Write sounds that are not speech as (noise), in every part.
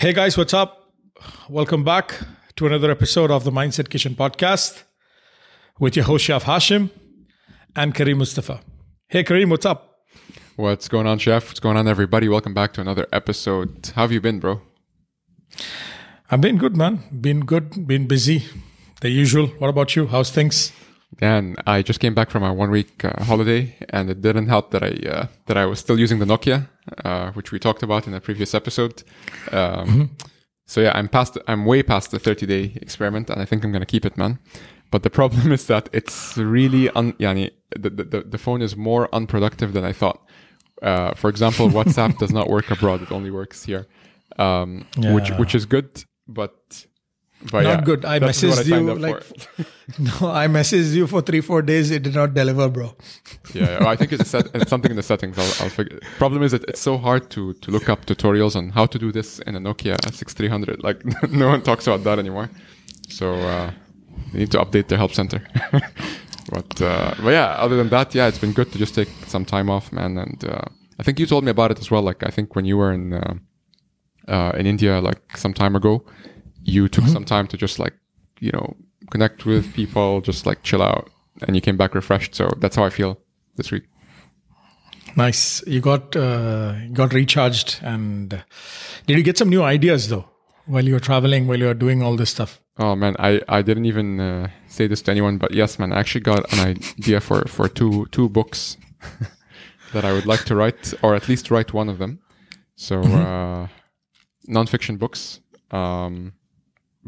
Hey guys, what's up? Welcome back to another episode of the Mindset Kitchen podcast with your host Chef Hashim and Kareem Mustafa. Hey Kareem, what's up? What's going on, Chef? What's going on, everybody? Welcome back to another episode. How have you been, bro? I've been good, man. Been good, been busy. The usual. What about you? How's things? And I just came back from a one week uh, holiday, and it didn't help that I uh, that I was still using the Nokia, uh, which we talked about in a previous episode. Um, mm-hmm. So yeah, I'm past. I'm way past the 30 day experiment, and I think I'm gonna keep it, man. But the problem (laughs) is that it's really un. Yani, the, the the phone is more unproductive than I thought. Uh, for example, WhatsApp does not work abroad; it only works here, um, (laughs) yeah. which which is good, but but not yeah, good. I messaged I you like (laughs) no, I messaged you for three four days. It did not deliver, bro. yeah, I think it's, a set, (laughs) it's something in the settings. I'll, I'll figure. Problem is that it's so hard to to look up tutorials on how to do this in a Nokia 6300. Like (laughs) no one talks about that anymore. So uh, they need to update their help center. but uh, but yeah, other than that, yeah, it's been good to just take some time off, man. And uh, I think you told me about it as well. Like I think when you were in uh, uh, in India, like some time ago you took mm-hmm. some time to just like you know connect with people just like chill out and you came back refreshed. So that's how i feel this week. Nice. You got uh, got recharged and did you get some new ideas though while you were traveling while you were doing all this stuff? Oh man i i didn't even uh, say this to anyone but yes man i actually got an idea for for two two books (laughs) that i would like to write or at least write one of them. So mm-hmm. uh nonfiction books. Um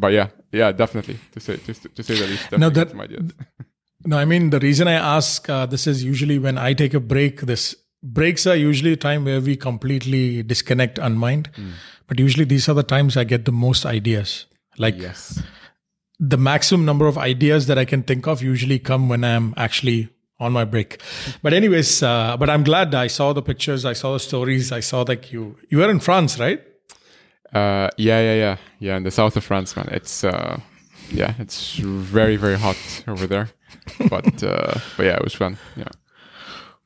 but yeah, yeah, definitely to say to, to say the least. No, that (laughs) no, I mean the reason I ask uh, this is usually when I take a break. This breaks are usually a time where we completely disconnect, unmind. Mm. But usually these are the times I get the most ideas. Like yes. the maximum number of ideas that I can think of usually come when I'm actually on my break. (laughs) But anyways, uh, but I'm glad I saw the pictures, I saw the stories, I saw like you you were in France, right? Uh, yeah, yeah, yeah, yeah. In the south of France, man, it's uh, yeah, it's very, very hot over there. but uh, but yeah, it was fun. Yeah.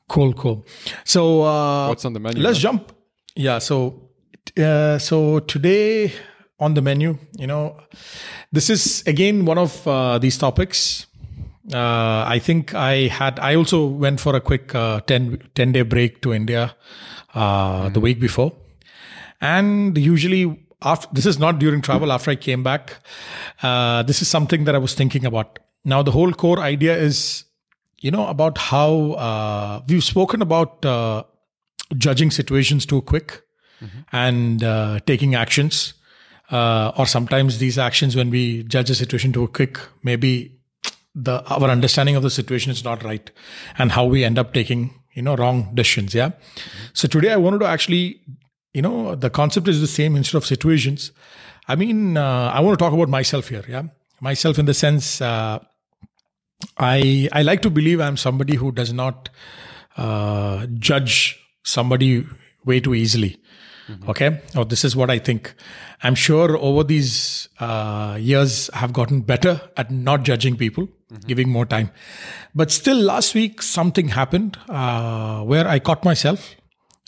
Cool, cool. So uh, what's on the menu? Let's jump. Yeah. So uh, so today on the menu, you know, this is again one of uh, these topics. Uh, I think I had. I also went for a quick uh, 10, 10 day break to India uh, mm-hmm. the week before and usually after this is not during travel after i came back uh, this is something that i was thinking about now the whole core idea is you know about how uh, we've spoken about uh, judging situations too quick mm-hmm. and uh, taking actions uh, or sometimes these actions when we judge a situation too quick maybe the our understanding of the situation is not right and how we end up taking you know wrong decisions yeah mm-hmm. so today i wanted to actually you know the concept is the same instead of situations. I mean uh, i want to talk about myself here yeah? Myself in the sense uh, i i like to believe i'm somebody who does not uh, judge somebody way too easily mm-hmm. okay? Or this is what i think. I'm sure over these uh, years i have gotten better at not judging people mm-hmm. giving more time. But still last week something happened uh, where i caught myself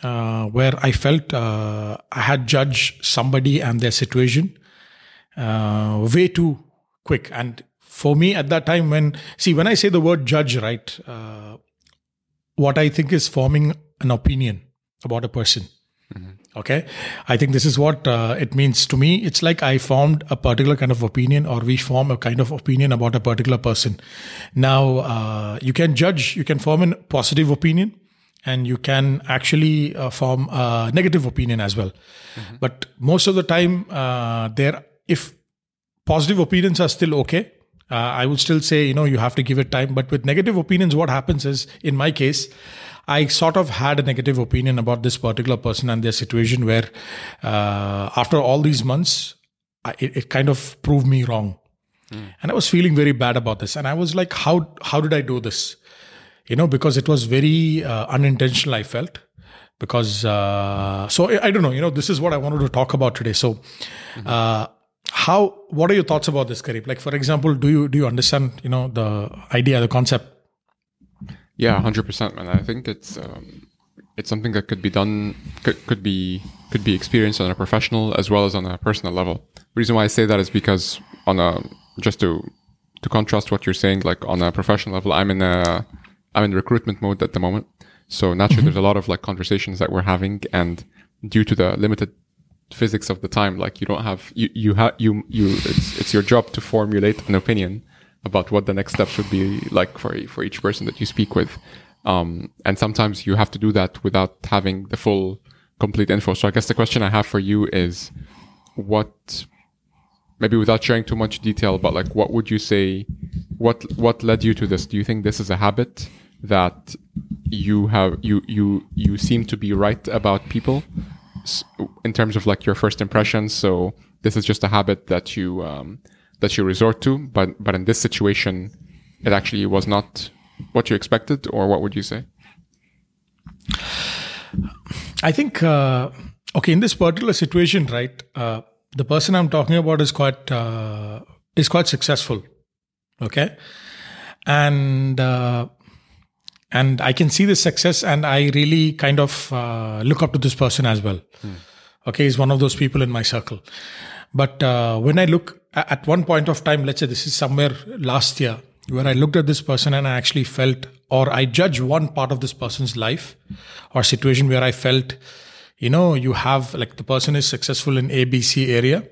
uh, where I felt uh, I had judged somebody and their situation uh, way too quick. And for me at that time, when see when I say the word judge, right, uh, what I think is forming an opinion about a person. Mm-hmm. Okay, I think this is what uh, it means to me. It's like I formed a particular kind of opinion, or we form a kind of opinion about a particular person. Now, uh, you can judge, you can form a positive opinion, and you can actually uh, form a negative opinion as well. Mm-hmm. But most of the time, uh, there if positive opinions are still okay, uh, I would still say you know you have to give it time. But with negative opinions, what happens is, in my case, I sort of had a negative opinion about this particular person and their situation, where uh, after all these months, I, it, it, kind of proved me wrong. Mm. And I was feeling very bad about this. And I was like, how how did I do this? You know, because it was very uh, unintentional, I felt. Because, uh, so I, I, don't know, you know, this is what I wanted to talk about today. So, mm-hmm. uh, how, what are your thoughts about this, Kareem? Like, for example, do you, do you understand, you know, the idea, the concept? Yeah, 100%, man. I think it's, um, it's something that could be done could, could be could be experienced on a professional as well as on a personal level. The reason why I say that is because on a just to to contrast what you're saying, like on a professional level, I'm in a I'm in recruitment mode at the moment. So naturally, there's a lot of like conversations that we're having, and due to the limited physics of the time, like you don't have you you have you you it's it's your job to formulate an opinion about what the next step should be like for for each person that you speak with. Um, and sometimes you have to do that without having the full complete info. So I guess the question I have for you is what maybe without sharing too much detail, but like what would you say what what led you to this? Do you think this is a habit that you have you you you seem to be right about people in terms of like your first impressions? So this is just a habit that you um, that you resort to, but but in this situation, it actually was not what you expected, or what would you say? I think uh, okay in this particular situation, right? Uh, the person I'm talking about is quite uh, is quite successful, okay, and uh, and I can see the success, and I really kind of uh, look up to this person as well. Hmm. Okay, he's one of those people in my circle. But uh, when I look at one point of time, let's say this is somewhere last year, where I looked at this person and I actually felt, or I judge one part of this person's life or situation where I felt, you know, you have like the person is successful in ABC area,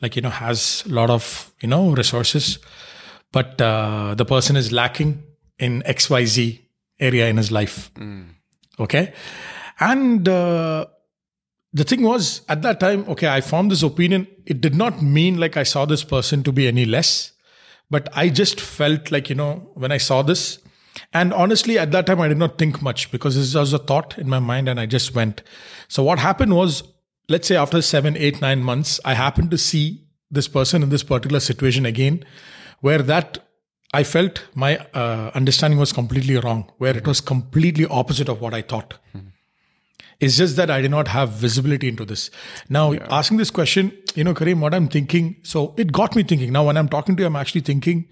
like, you know, has a lot of, you know, resources, but uh, the person is lacking in XYZ area in his life. Mm. Okay. And uh, the thing was, at that time, okay, I formed this opinion. It did not mean like I saw this person to be any less, but I just felt like, you know, when I saw this, and honestly, at that time, I did not think much because this was a thought in my mind and I just went. So, what happened was, let's say after seven, eight, nine months, I happened to see this person in this particular situation again, where that I felt my uh, understanding was completely wrong, where it was completely opposite of what I thought. Mm-hmm. It's just that I did not have visibility into this. Now, yeah. asking this question, you know, Kareem, what I'm thinking, so it got me thinking. Now, when I'm talking to you, I'm actually thinking,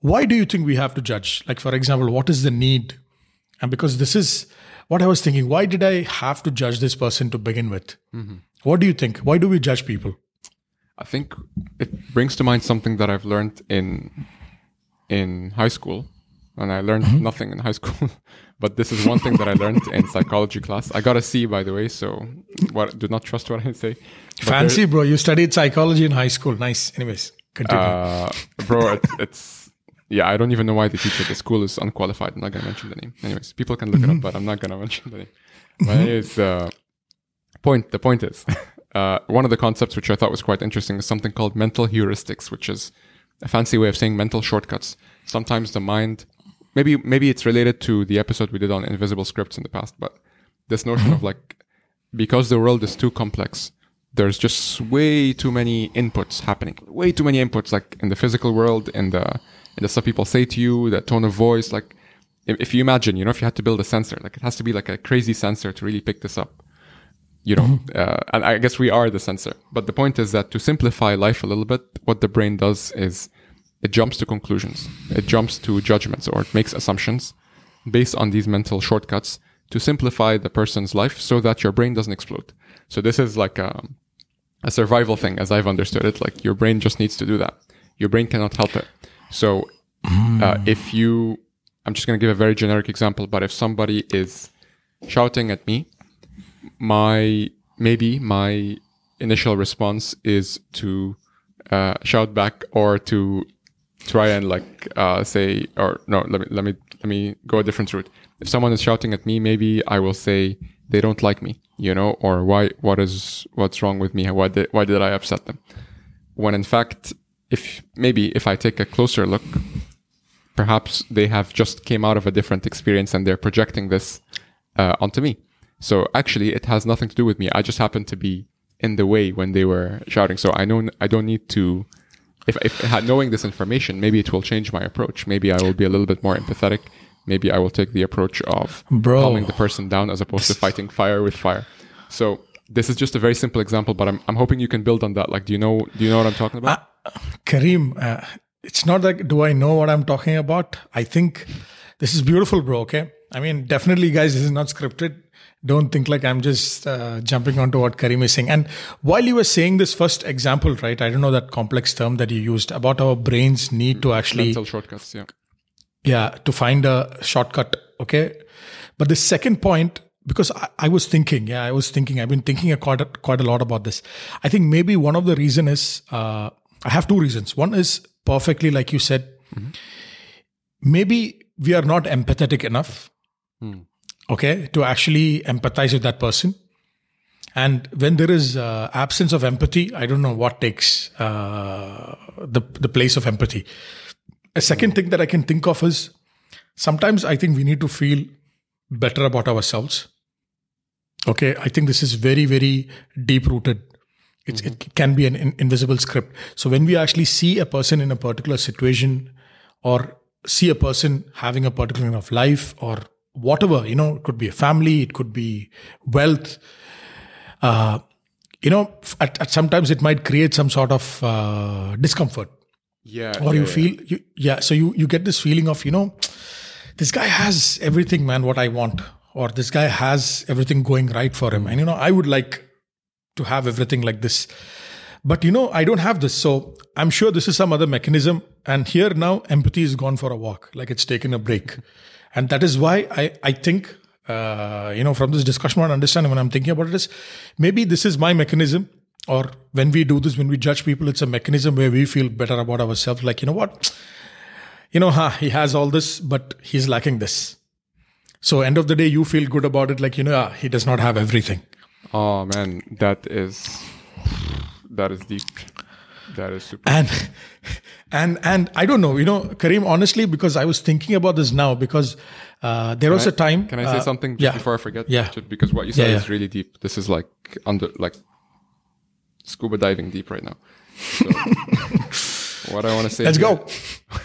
why do you think we have to judge? Like, for example, what is the need? And because this is what I was thinking, why did I have to judge this person to begin with? Mm-hmm. What do you think? Why do we judge people? I think it brings to mind something that I've learned in in high school, and I learned mm-hmm. nothing in high school. (laughs) but this is one thing that I learned (laughs) in psychology class. I got a C, by the way, so what, do not trust what I say. But Fancy, bro. You studied psychology in high school. Nice. Anyways, continue. Uh, bro, it, it's yeah. I don't even know why the teacher. The school is unqualified. I'm not gonna mention the name. Anyways, people can look mm-hmm. it up, but I'm not gonna mention the name. But mm-hmm. anyways, uh, point. The point is. (laughs) Uh, one of the concepts which I thought was quite interesting is something called mental heuristics, which is a fancy way of saying mental shortcuts. Sometimes the mind, maybe maybe it's related to the episode we did on invisible scripts in the past, but this notion of (laughs) like because the world is too complex, there's just way too many inputs happening. Way too many inputs, like in the physical world, in the in the stuff people say to you, the tone of voice. Like if, if you imagine, you know, if you had to build a sensor, like it has to be like a crazy sensor to really pick this up you know, mm-hmm. uh, and I guess we are the sensor. But the point is that to simplify life a little bit, what the brain does is it jumps to conclusions, it jumps to judgments, or it makes assumptions based on these mental shortcuts to simplify the person's life so that your brain doesn't explode. So this is like a, a survival thing, as I've understood it. Like your brain just needs to do that. Your brain cannot help it. So uh, mm. if you, I'm just going to give a very generic example, but if somebody is shouting at me my maybe my initial response is to uh, shout back or to try and like uh, say or no let me let me let me go a different route. If someone is shouting at me maybe i will say they don't like me you know or why what is what's wrong with me? Why did why did i upset them? When in fact if maybe if i take a closer look perhaps they have just came out of a different experience and they're projecting this uh, onto me so actually, it has nothing to do with me. I just happened to be in the way when they were shouting. So I know I don't need to. If, if knowing this information, maybe it will change my approach. Maybe I will be a little bit more empathetic. Maybe I will take the approach of Bro. calming the person down as opposed to fighting fire with fire. So this is just a very simple example, but I'm, I'm hoping you can build on that. Like, do you know do you know what I'm talking about? Uh, Kareem, uh, it's not like do I know what I'm talking about? I think this is beautiful, bro. Okay, I mean, definitely, guys, this is not scripted don't think like I'm just uh, jumping onto what Kareem is saying. And while you were saying this first example, right? I don't know that complex term that you used about our brains need to actually Mental shortcuts. Yeah. yeah to find a shortcut okay but the second point because I, I was thinking yeah i was thinking i've been thinking a quite, a, quite a lot about this i think maybe one of the reason is uh, i have two reasons one is perfectly like you said maybe we are not empathetic enough okay to actually empathize with that person and when there is uh, absence of empathy i don't know what takes uh, the the place of empathy a second thing that I can think of is sometimes I think we need to feel better about ourselves. Okay, I think this is very, very deep rooted. It's, It can be an in- invisible script. So when we actually see a person in a particular situation or see a person having a particular kind of life or whatever, you know, it could be a family, it could be wealth, uh, you know, at, at sometimes it might create some sort of uh, discomfort. Yeah. or yeah, you yeah. feel you, yeah so you you get this feeling of you know this guy has everything man what i want. Or this guy has everything going right for him. And you know i would like to have everything like this. But you know i don't have this. So i'm sure this is some other mechanism. And here now empathy is gone for a walk. Like it's taken a break and that is why i i think uh, you know from this discussion i understand when i'm thinking about it is maybe this is my mechanism or when we do this when we judge people it's a mechanism where we feel better about ourselves. Like you know what? You know huh, he has all this but he's lacking this. So end of the day you feel good about it like you know ah, he does not have everything. Oh man, that is that is deep. That is super. and and and i don't know you know kareem honestly because i was thinking about this now because uh, there was I- a time Can I say uh, something just yeah. before I forget? Yeah. Because what you said Yeah, is really deep. This is like under like scuba diving deep right now. So, (laughs) what I want to say. let's here- go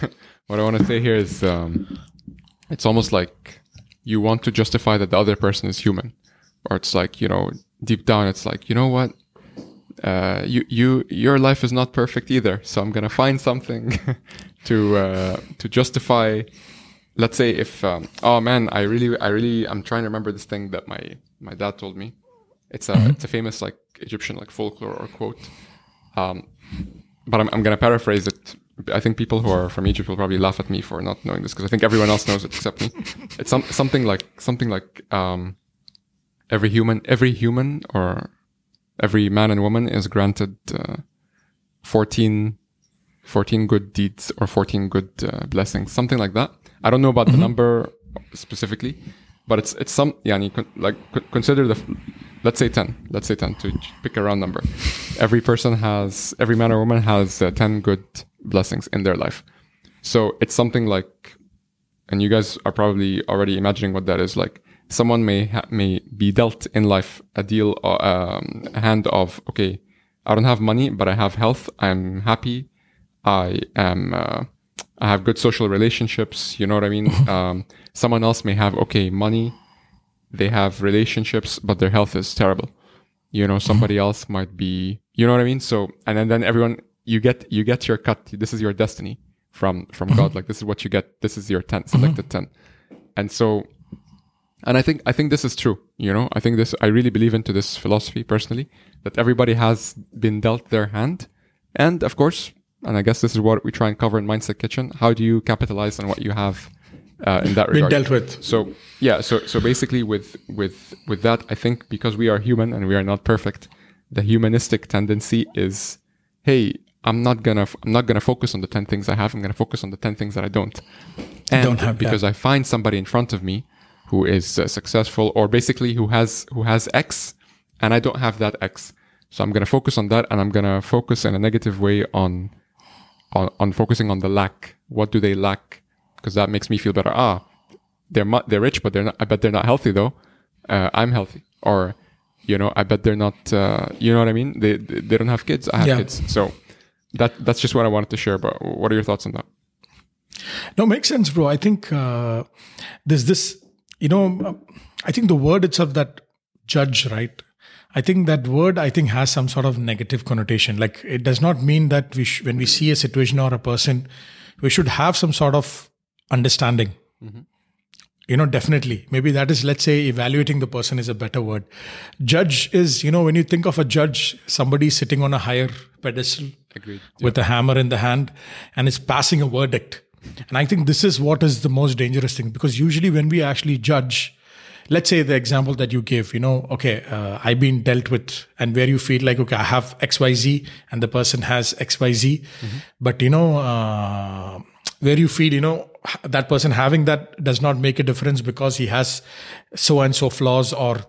(laughs) what I want to say here is um, it's almost like you want to justify that the other person is human, or it's like you know deep down it's like you know what. Uh, you you your life is not perfect either, so I'm gonna find something (laughs) to uh, to justify. Let's say if um, oh man, I really I really I'm trying to remember this thing that my my dad told me. It's a it's a famous like Egyptian like folklore or quote. Um, but I'm, I'm going to paraphrase it. I think people who are from Egypt will probably laugh at me for not knowing this because I think everyone else knows it except me. It's some, something like something like um, every human, every human or every man and woman is granted uh, 14, 14 good deeds or 14 good uh, blessings, something like that. I don't know about the number specifically, but it's it's some yani con- like con- consider the let's say 10 let's say 10 to pick a round number. Every person has every man or woman has uh, 10 good blessings in their life. So it's something like and you guys are probably already imagining what that is like someone may ha- may be dealt in life a deal uh, um, a hand of okay i don't have money but i have health. I'm happy. I am uh, i have good social relationships. You know what i mean? (laughs) Um, someone else may have okay money. They have relationships but their health is terrible. You know somebody (laughs) else might be you know what i mean? So and then, then everyone you get you get your cut. This is your destiny from from (laughs) god. Like this is what you get. This is your 10 selected 10 and so and i think i think this is true you know? I think this i really believe into this philosophy personally that everybody has been dealt their hand. And of course and i guess this is what we try and cover in mindset kitchen how do you capitalize on what you have uh, in that regard? been regard? dealt with. So yeah so so basically with with with that i think because we are human and we are not perfect the humanistic tendency is hey i'm not gonna f- i'm not gonna focus on the 10 things i have i'm gonna focus on the 10 things that i don't. And Don't have, because i find somebody in front of me who is uh, successful or basically who has who has x and i don't have that x so i'm gonna focus on that and i'm gonna focus in a negative way on on, on focusing on the lack what do they lack because that makes me feel better ah they're mu- they're rich, but they're not. I bet they're not healthy though. Uh, I'm healthy, or you know, I bet they're not. Uh, you know what I mean? They they they don't have kids. I have Yeah. kids. So that that's just what I wanted to share. But what are your thoughts on that? No, makes sense, bro. I think uh, there's this, you know, uh, I think the word itself that judge, right? I think that word, I think, has some sort of negative connotation. Like it does not mean that we, sh- when we see a situation or a person, we should have some sort of understanding. you know definitely maybe that is let's say evaluating the person is a better word judge is you know when you think of a judge somebody sitting on a higher pedestal Agreed. with a hammer in the hand and is passing a verdict and i think this is what is the most dangerous thing because usually when we actually judge let's say the example that you gave you know okay uh, i've been dealt with and where you feel like okay i have xyz and the person has xyz but you know uh, where you feel you know that person having that does not make a difference because he has so and so flaws or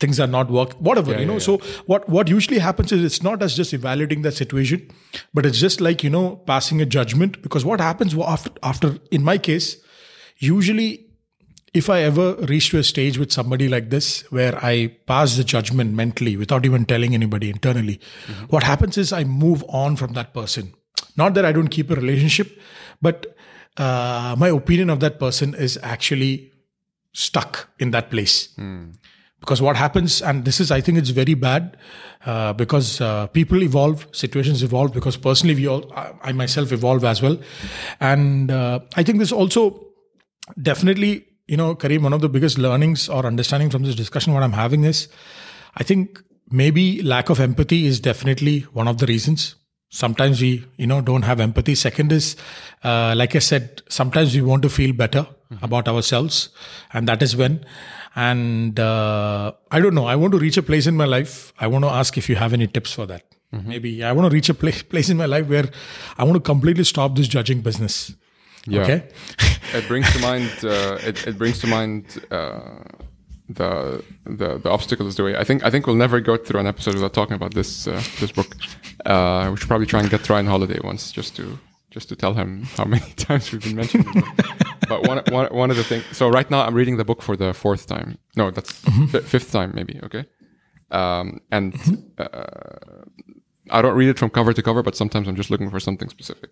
things are not work whatever you know. so what what usually happens is it's not as just evaluating the situation but it's just like you know passing a judgment. Because what happens after after in my case usually if I ever reach to a stage with somebody like this where I pass the judgment mentally without even telling anybody internally, what happens is I move on from that person. Not that I don't keep a relationship, but uh, my opinion of that person is actually stuck in that place. Because what happens, and this is, I think it's very bad uh, because uh, people evolve, situations evolve, because personally, we all, I, I myself evolve as well. And uh, I think this also definitely, you know, Kareem, one of the biggest learnings or understanding from this discussion, what I'm having is, I think maybe lack of empathy is definitely one of the reasons. Sometimes we, you know, don't have empathy. Second is, uh, like I said, sometimes we want to feel better about ourselves, and that is when. And uh, I don't know. I want to reach a place in my life. I want to ask if you have any tips for that. Maybe I want to reach a pla- (laughs) place in my life where I want to completely stop this judging business. Yeah. Okay. (laughs) it brings to mind uh, it, it brings to mind uh, the the the obstacle is the way. I think I think we'll never go through an episode without talking about this uh, this book. Uh, we should probably try and get Ryan Holiday once just to just to tell him how many (laughs) times we've been mentioning it. but one, one one of the things. So right now I'm reading the book for the fourth time. No, that's fi- fifth time maybe. Okay. Um, and uh, I don't read it from cover to cover, but sometimes I'm just looking for something specific.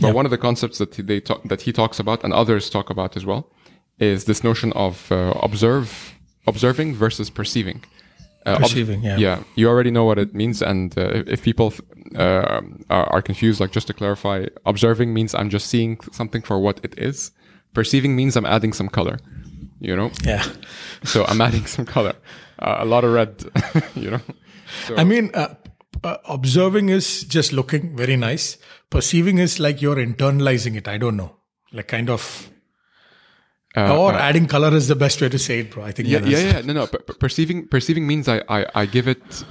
But one of the concepts that he, they talk, that he talks about and others talk about as well is this notion of uh, observe, observing versus perceiving. Uh, Perceiving, yeah. yeah. You already know what it means, and uh, if people uh, are, are confused, like just to clarify, observing means I'm just seeing something for what it is. Perceiving means I'm adding some color. You know, Yeah. (laughs) so I'm adding some color, uh, a lot of red. (laughs) you know, so I mean, uh, uh, observing is just looking very nice. Perceiving is like you're internalizing it. I don't know, like kind of, or adding color is the best way to say it, bro. I think. yeah, yeah, yeah. No, no. per- per- perceiving, perceiving means I, I, I give it.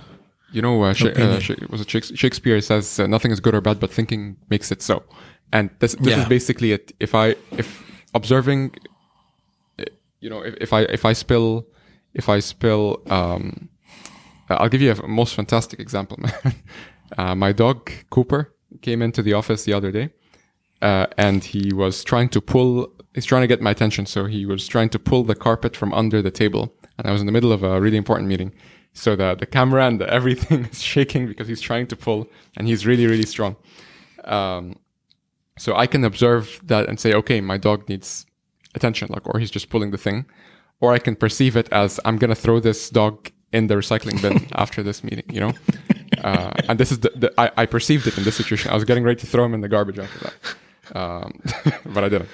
You know, uh, uh, was it Shakes- Shakespeare says uh, nothing is good or bad, but thinking makes it so. And this, this is basically it. If I, if observing, uh, you know, if, if I, if I spill, if I spill, um, uh, I'll give you a most fantastic example, (laughs) man. uh, my dog Cooper came into the office the other day, uh, and he was trying to pull. He's trying to get my attention, so he was trying to pull the carpet from under the table, and I was in the middle of a really important meeting. So the the camera and the everything (laughs) is shaking because he's trying to pull, and he's really really strong. Um, so I can observe that and say, okay, my dog needs attention, like, or he's just pulling the thing, or I can perceive it as I'm gonna throw this dog in the recycling bin (laughs) after this meeting, you know. Uh, and this is the, the I, I perceived it in this situation. I was getting ready to throw him in the garbage after that, um, (laughs) but I didn't.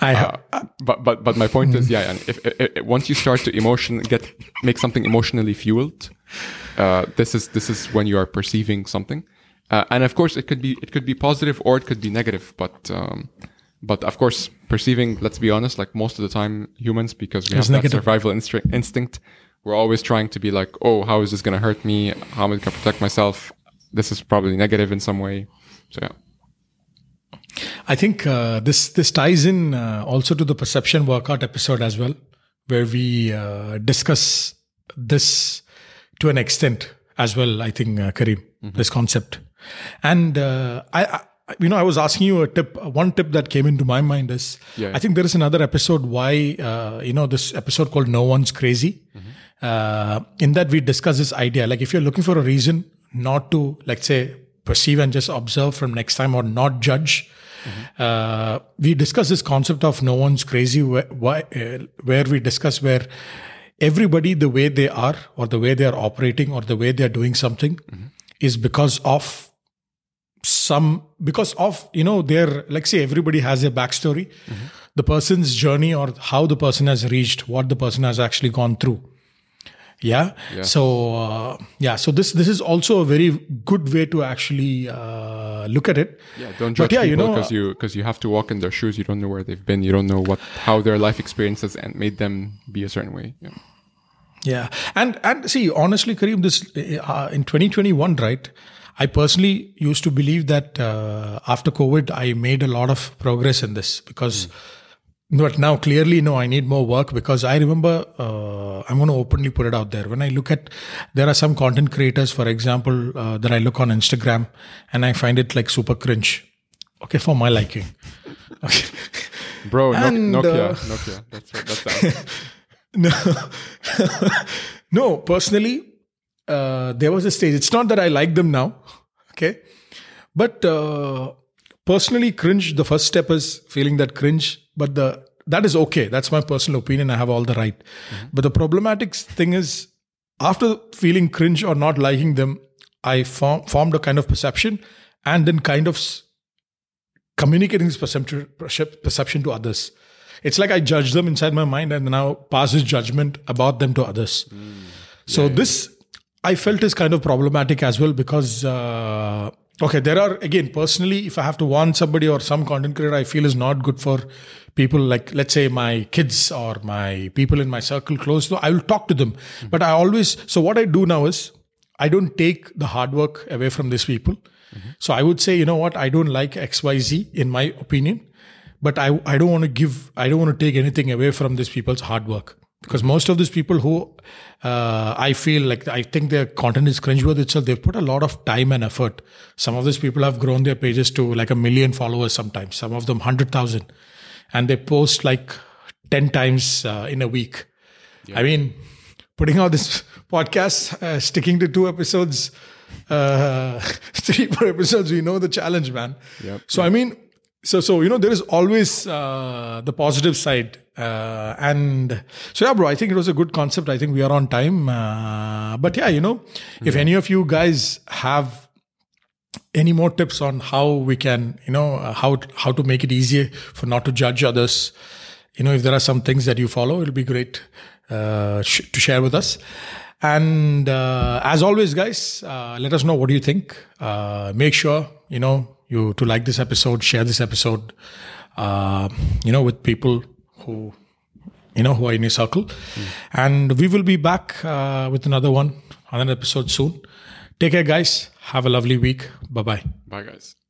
I Uh, but but but my point is, yeah, and if, if, once you start to emotion get make something emotionally fueled, uh, this is this is when you are perceiving something, uh, and of course it could be it could be positive or it could be negative, but um, but of course perceiving, let's be honest, like most of the time humans because we It's have that survival instri- instinct, we're always trying to be like, oh, how is this going to hurt me? How am I going to protect myself? This is probably negative in some way. So yeah. I think uh, this this ties in uh, also to the perception workout episode as well, where we uh, discuss this to an extent as well. I think uh, Kareem, this concept, and uh, I, I, you know, I was asking you a tip. One tip that came into my mind is, Yeah. I think there is another episode. Why, uh, you know, this episode called "No One's Crazy." Uh, in that we discuss this idea, like if you're looking for a reason not to, like say, perceive and just observe from next time or not judge. Uh, we discuss this concept of no one's crazy. Where, uh, where we discuss where everybody the way they are or the way they are operating or the way they are doing something is because of some because of you know their like say everybody has a backstory. The person's journey or how the person has reached what the person has actually gone through yeah, Yeah. so uh, yeah so this this is also a very good way to actually uh, look at it Yeah, don't But judge yeah, you people know, because you because you have to walk in their shoes. You don't know where they've been. You don't know what how their life experiences and made them be a certain way. Yeah. Yeah, and and see, honestly, Kareem, this uh, in 2021, right? I personally used to believe that uh, after COVID, I made a lot of progress in this because, but now clearly, no, I need more work because I remember uh, I'm going to openly put it out there. When I look at, there are some content creators, for example, uh, that I look on Instagram, and I find it like super cringe. Okay, for my liking. Okay. Bro, no- And, Nokia, uh, Nokia. That's that's that. (laughs) No, (laughs) no. Personally, uh, there was a stage. It's not that I like them now, okay, but uh, personally, cringe. The first step is feeling that cringe, but the that is okay. That's my personal opinion. I have all the right. But the problematic thing is, after feeling cringe or not liking them, I form, formed a kind of perception, and then kind of communicating this perception perception to others. It's like I judge them inside my mind and now passes judgment about them to others. so this I felt is kind of problematic as well because uh, okay, there are again personally, if I have to warn somebody or some content creator I feel is not good for people like let's say my kids or my people in my circle close to, I will talk to them. Hmm. But I always so what I do now is I don't take the hard work away from these people. Mm-hmm. So I would say, you know what, I don't like XYZ in my opinion, but I, I don't want to give, I don't want to take anything away from these people's hard work. Because most of these people who uh, I feel like I think their content is cringeworthy itself, they've put a lot of time and effort. Some of these people have grown their pages to like a million followers sometimes, some of them 100,000. And they post like 10 times uh, in a week. I mean, putting out this podcast, uh, sticking to two episodes, uh, (laughs) three per episodes, we know the challenge, man. Yep. So I mean, so so you know, there is always uh, the positive side, uh, and so yeah, bro. I think it was a good concept. I think we are on time, uh, but yeah, you know, if any of you guys have any more tips on how we can, you know, uh, how how to make it easier for not to judge others, you know, if there are some things that you follow, it'll be great uh, sh- to share with us. And uh, as always, guys, uh, let us know what do you think. Uh, make sure you know you to like this episode, share this episode, uh, you know, with people who you know who are in your circle. And we will be back uh, with another one, another episode soon. Take care, guys. Have a lovely week. Bye bye. Bye, guys.